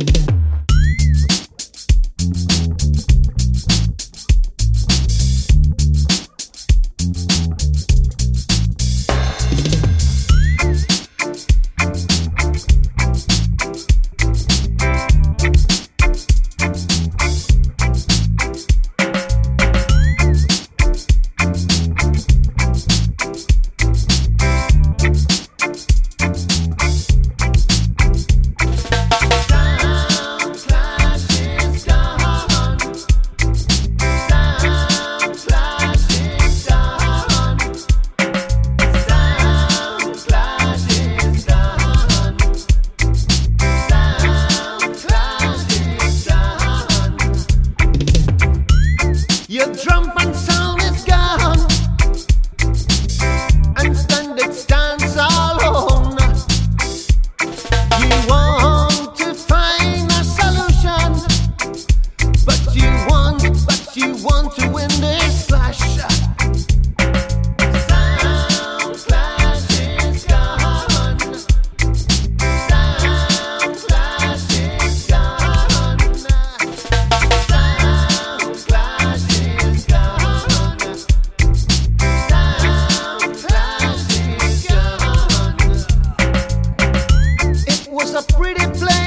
Yeah. The drum and sound is gone, and standard stands alone. You want to find a solution, but you want, but you want to win this. pretty place.